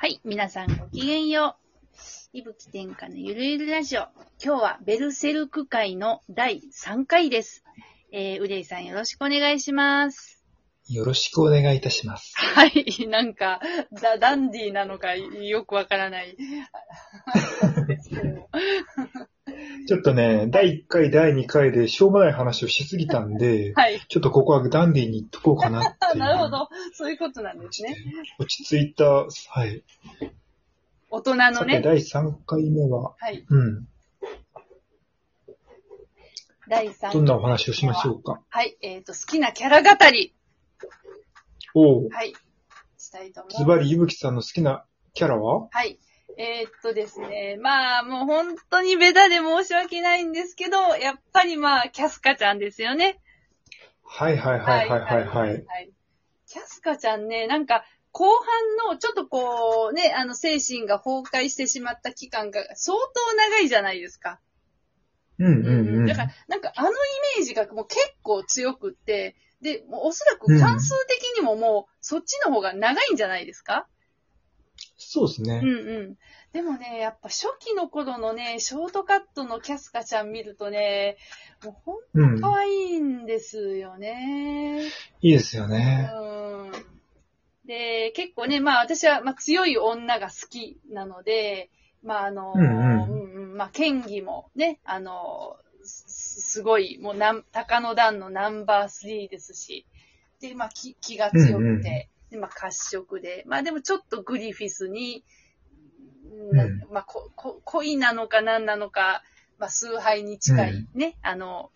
はい、皆さんごきげんよう。いぶき天下のゆるゆるラジオ。今日はベルセルク会の第3回です。えー、うれいさんよろしくお願いします。よろしくお願いいたします。はい、なんか、ダダンディーなのかよくわからない。ちょっとね、第1回、第2回でしょうもない話をしすぎたんで、はい。ちょっとここはダンディーに言っとこうかなってあ、いう。なるほど。そういうことなんですね。落ち着いた、はい。大人のね。さて、第3回目は、はい。うん。第3どんなお話をしましょうか？はい。えっ、と、好きなキャラ語り。おう。はい。したいと思います。ズバリ、いぶきさんの好きなキャラは？はい。えーっとですね。まあ、もう本当にベタで申し訳ないんですけど、やっぱりまあ、キャスカちゃんですよね。はいはいはいはいはいはい。はいキャスカちゃんね、なんか、後半の、ちょっとこう、ね、あの、精神が崩壊してしまった期間が相当長いじゃないですか。うんうんうん。だから、なんかあのイメージがもう結構強くって、で、もうおそらく関数的にももう、そっちの方が長いんじゃないですか？そうですね。うんうん。でもね、やっぱ初期の頃のね、ショートカットのキャスカちゃん見るとね、もうほんうん。と可愛いんですよね。いいですよね。うん。で、結構ね、まあ私は、まあ、強い女が好きなので、まああの、うんうんうんうんまあ剣技もね、あの、すすごい、もうなん、高野団のナンバー3ですし、で、まあ気気が強くて、うんうんで、まあ褐色で、まあでもちょっとグリフィスに、うんなまあここ恋なのか何なのか、まあ崇拝に近いね、あの、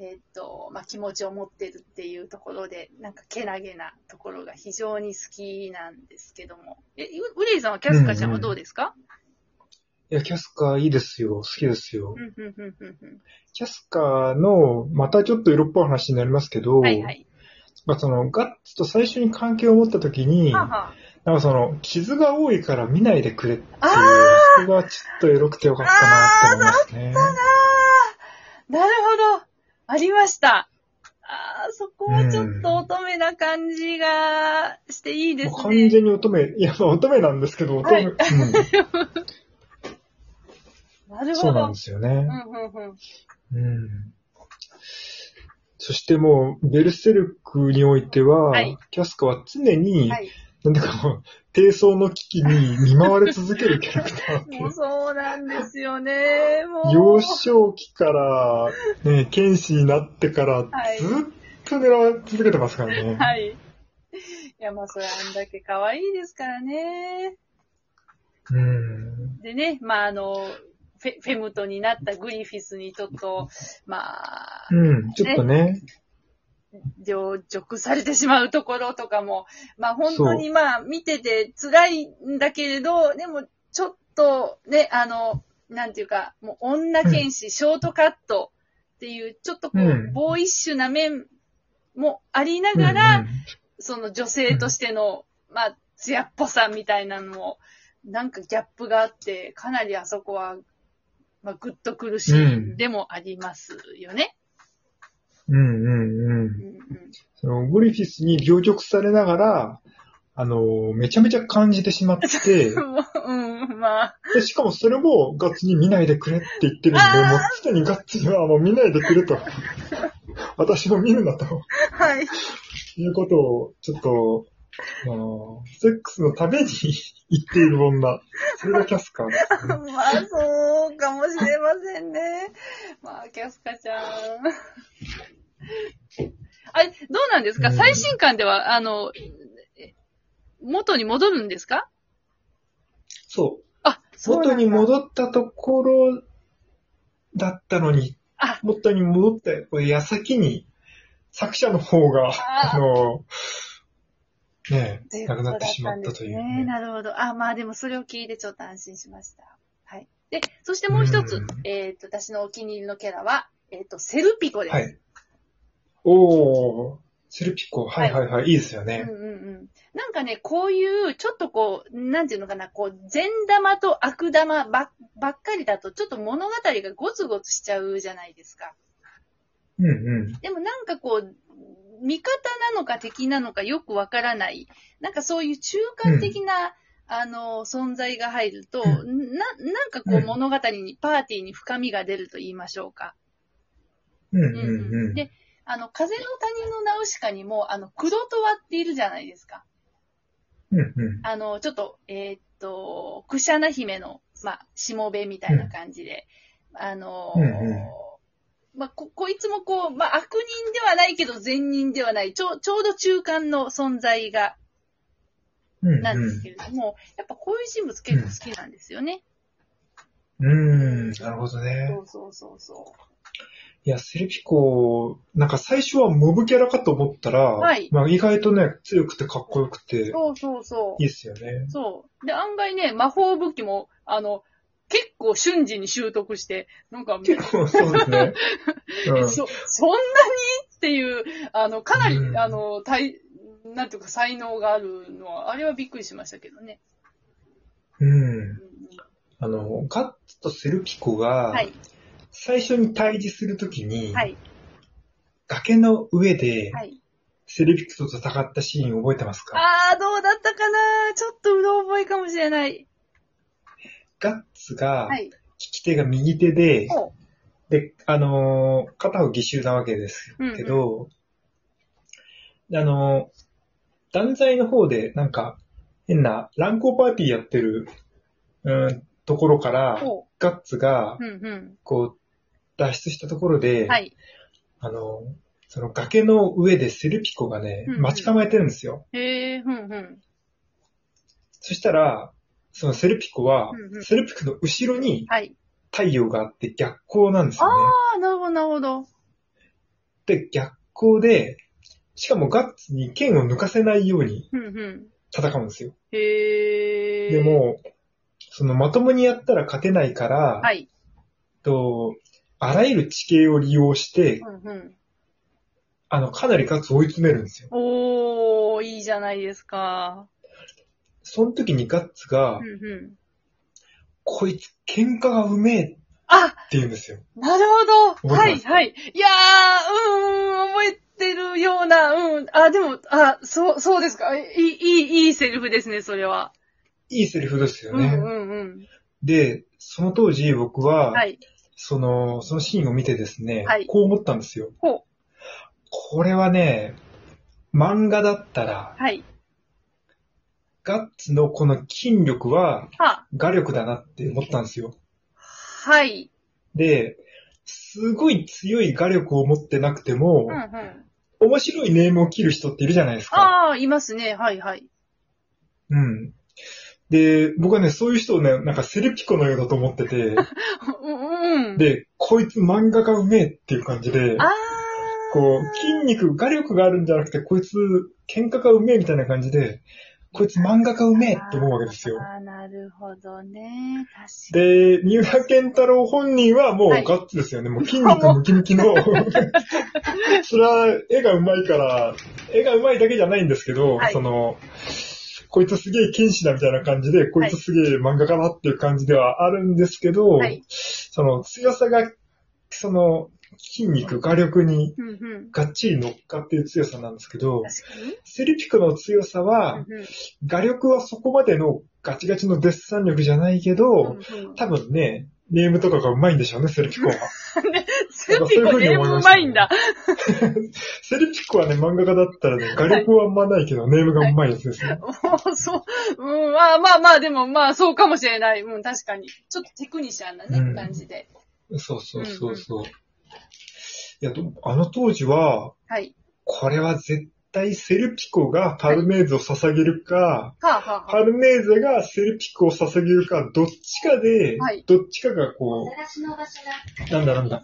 えーっと、まあ、気持ちを持ってるっていうところで、なんか、けなげなところが非常に好きなんですけども。え、うウレイさんはキャスカちゃんはどうですか？いや、キャスカーいいですよ。好きですよ。うん、うん、うん、うんうん。キャスカーの、またちょっと色っぽい話になりますけど、はいはい。まあその、ガッツと最初に関係を持った時に、はあはなんかその、傷が多いから見ないでくれっていう、あそこがちょっとエロくてよかったなって思いますね。あーなるほど。ありました。ああ、そこもちょっと乙女な感じがしていいですね。もう完全に乙女、いや、まあ乙女なんですけど、乙女、はいうん、なるほど。そうなんですよね。うん、うん、うん。うん。そしてもう、ベルセルクにおいては、はいキャスカは常に、はい。なんだかもう、低層の危機に見舞われ続けるキャラクターって もうそうなんですよね。もう。幼少期から、ね、剣士になってから、はいずっと狙われ続けてますからね。はい。いや、まあ、それあんだけ可愛いですからね。うん。でね、まあ、あの、フェフェムトになったグリフィスにちょっと、まあ、うん、ちょっとね。上辱されてしまうところとかも、まあ本当にまあ見てて辛いんだけれど、でもちょっとね、あの、なんていうか、もう女剣士、ショートカットっていう、ちょっとこう、うん。ボーイッシュな面もありなうんがら、うんその女性としての、まあ、艶っぽさみたいなのも、なんかギャップがあって、かなりあそこは、まあ、グッとくるシーンでもありますよね。うんうんうん。うんうんそのグリフィスに病辱されながら、あの、めちゃめちゃ感じてしまって、もううん、まあ、でしかもそれもガッツに見ないでくれって言ってるんで、もう常にガッツにはもう見ないでくれと。私を見るなとはい。いうことを、ちょっと、あのセックスのために言っている女。それがキャスカーですね。まあ、そうかもしれませんね。まあ、キャスカちゃん。あれ、どうなんですか、うん最新刊では、あの、え元に戻るんですか？そう。あ、そう元にっ戻ったところだったのに、あ元に戻った矢先に、作者の方が、あーあの、ねえ、ということだ亡くなってしまったという、ね。ね。なるほど。あ、まあでもそれを聞いてちょっと安心しました。はい。で、そしてもう一つ、うんえっ、と、私のお気に入りのキャラは、えっ、と、セルピコです。はい。おー、セルピコ、はいはいはい、いいですよね。うんうんうん。なんかね、こういう、ちょっとこう、なんていうのかな、こう、善玉と悪玉ばばっかりだと、ちょっと物語がゴツゴツしちゃうじゃないですか。うんうん。でもなんかこう、味方なのか敵なのかよくわからない、なんかそういう中間的な、あの、存在が入ると、うな、なんかこううん物語に、パーティーに深みが出ると言いましょうか。うんうんううんん。で、あの、風の谷のナウシカにも、あの、クロトワっているじゃないですか。うんうん。あの、ちょっと、えーっと、クシャナ姫の、まあ、しもべみたいな感じで、あのーうんうんまあ、こ、こいつもこう、まあ、悪人ではないけど善人ではない、ちょう、ちょうど中間の存在が、うんうん。なんですけれども、やっぱこういう人物結構好きなんですよね。うん、なるほどね。そうそうそうそいや、セルピコ、なんか最初はモブキャラかと思ったら、はいまあ意外とね、強くてかっこよくてう。、そうそうそういい。っすよね。そう。で、案外ね、魔法武器も、あの、結構瞬時に習得して、なんか、結構そうですね。うんそ、そんなにっていう、あの、かなり、うんあの、大、なんていうか才能があるのは、あれはびっくりしましたけどね。うん。うんあの、ガッツとセルピコが、はい、最初に対峙するときに、はい、崖の上ではい。セルピコと戦ったシーン覚えてますか？あー、どうだったかな？ちょっとうろ覚えかもしれない。ガッツが、利はい。き手が右手で、ほで、あのー片方義手なわけですけど、あのー断罪の方で、なんか、変な乱交パーティーやってる、うん、ところかう。ら、ほガッツがう。、うん、うこう、脱出したところで、ん。はい。あの、その崖の上でセルピコがね、うんうん待ち構えてるんですよ。へえ、ふんふん。そしたら、そのセルピコは、うんうんセルピコの後ろにはい。太陽があって逆光なんですよね。あー、なるほど、なるほど。で、逆光で、しかもガッツに剣を抜かせないようにふんふん。戦うんですよ。へえ。で、も、そのまともにやったら勝てないから、はい。と、あらゆる地形を利用して、うんうん。あの、かなりガッツを追い詰めるんですよ。おー、いいじゃないですか。その時にガッツがう、んうん。こいつ喧嘩がうめえってあ、言うんですよ。なるほど。はい、はい。いやー、うん、覚えてるような、うん。あ、でも、あ、そう、そうですか。いい、いい、いいセリフですね、それは。いいセリフですよね。うん、うん、うん。で、その当時僕は、はい。その、そのシーンを見てですね、はいこう思ったんですよ。これはね、漫画だったら、はい。ガッツのこの筋力はは、画力だなって思ったんですよ。はい。で、すごい強い画力を持ってなくてもうん、うん。面白いネームを切る人っているじゃないですか。ああ、いますね。はい、はい。うん。で、僕はね、そういう人をね、なんかセルピコのようだと思ってて、うん、うん。で、こいつ漫画がうめえっていう感じで、ああ。こう、筋肉、画力があるんじゃなくて、こいつ、喧嘩がうめえみたいな感じで、こいつ漫画がうめえって思うわけですよ。ああ、なるほどね。確かで、三浦健太郎本人はもうはいガッツですよね。もう筋肉ムキムキの。それは絵がうまいから、絵がうまいだけじゃないんですけど、はいその、こいつすげえ剣士だみたいな感じで、こいつすげえ漫画家だっていう感じではあるんですけど、はいその強さが、その筋肉、画力に。がっちり乗っかっている強さなんですけど。セルピコの強さは、画力はそこまでのガチガチのデッサン力じゃないけど、多分ね、ネームとかがうまいんでしょうね、セルピコは。セルピコネームうまいんだ。セルピコはね、漫画家だったらね、画力はあんまないけど、ネームがうまいやつですね。そう、うん、まあまあまあ、でもまあそうかもしれない。うん、確かに。ちょっとテクニシャンなね、うん感じで。そうそうそうそう。いや、どあの当時は、はい。これは絶対セルピコがパルメーズを捧げるか、はあ、はあはパルメーゼがセルピコを捧げるか、どっちかで、はいどっちかがこう、なんだなんだ。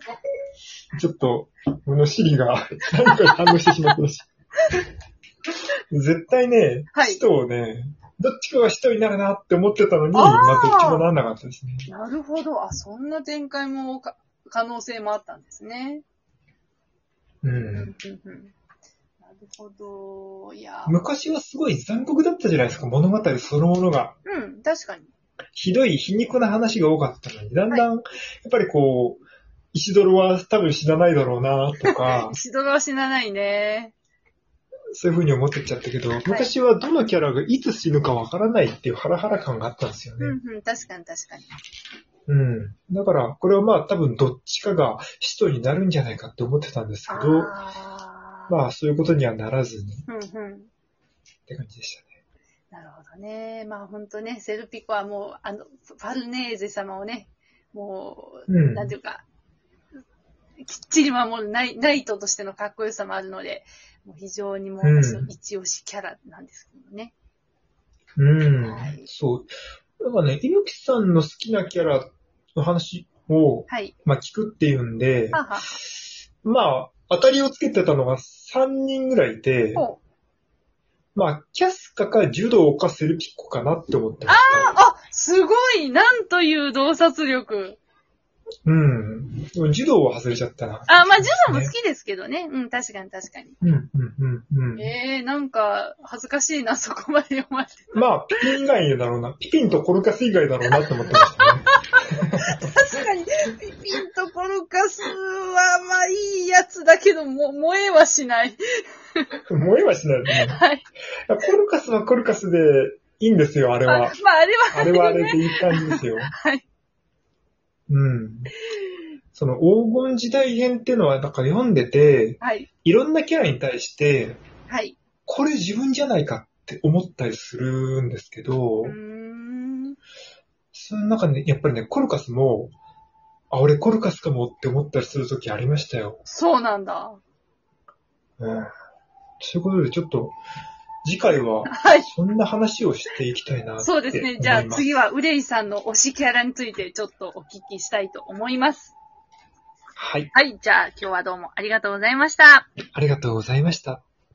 ちょっと、このシリが何かに反応してしまったらしい。絶対ね、はい使徒をね、どっちかが使徒になるなって思ってたのに、あーまあどっちもなんなかったですね。あ。なるほど。あ、そんな展開もか、可能性もあったんですね。う。うんんうんうんなるほど。いやー昔はすごい残酷だったじゃないですか、物語そのものが。うん、確かに。ひどい皮肉な話が多かったのに、だんだん、やっぱりこう、石泥は多分死なないだろうなとか、シドロは死なないね。そういう風に思ってっちゃったけど、昔はどのキャラがいつ死ぬかわからないっていうハラハラ感があったんですよね。うんうん、確かに確かに。うん。だから、これはまあ多分どっちかが使徒になるんじゃないかって思ってたんですけど、ああ。まあそういうことにはならずにっうんうん。て感じでしたね。なるほどね。まあ本当ね、セルピコはもう、あの、ファルネーゼ様をね、もう、うんなんていうか、きっちり守るナイナイトとしてのかっこよさもあるので、もう非常にもう私の一押しキャラなんですけどね。うん。はいそう。だからね、猪木さんの好きなキャラの話を、はい。まあ聞くっていうんで、はは。まあ、当たりをつけてたのが3人ぐらいいて、まあ、キャスカかジュドーかセルピッコかなって思ってました。あ、すごいなんという洞察力。うん。でもジュドーは外れちゃったな。あ、まあ、ジュノも好きですけどね。うん、確かに確かに。うん、うん、うん、うん。ええー、なん。か、恥ずかしいな、そこまで読まれて。まあ、ピピン以外だろうな。ピピンとコルカス以外だろうなって思ってましたね。確かに、ピピンとコルカスは、まあ、いいやつだけど、も、燃えはしない。燃えはしないね。はい。コルカスはコルカスでいいん。ですよ、あれあまあ、あれは、あれはあれでいい感じですよ。はい。うん。その黄金時代編っていうのは、なんか読んでて、はい。いろんなキャラに対して、はい。これ自分じゃないかって思ったりするんですけどうー、ん。その中で、やっぱりね、コルカスも、あ、俺コルカスかもって思ったりするときありましたよ。そうなんだ。うん。そういうことで、ちょっと、次回は、はい。そんな話をしていきたいな。そうですね。じゃあ次は、ウレイさんの推しキャラについてちょっとお聞きしたいと思います。はい。はい。じゃあ今日はどうもありがとうございました。ありがとうございました。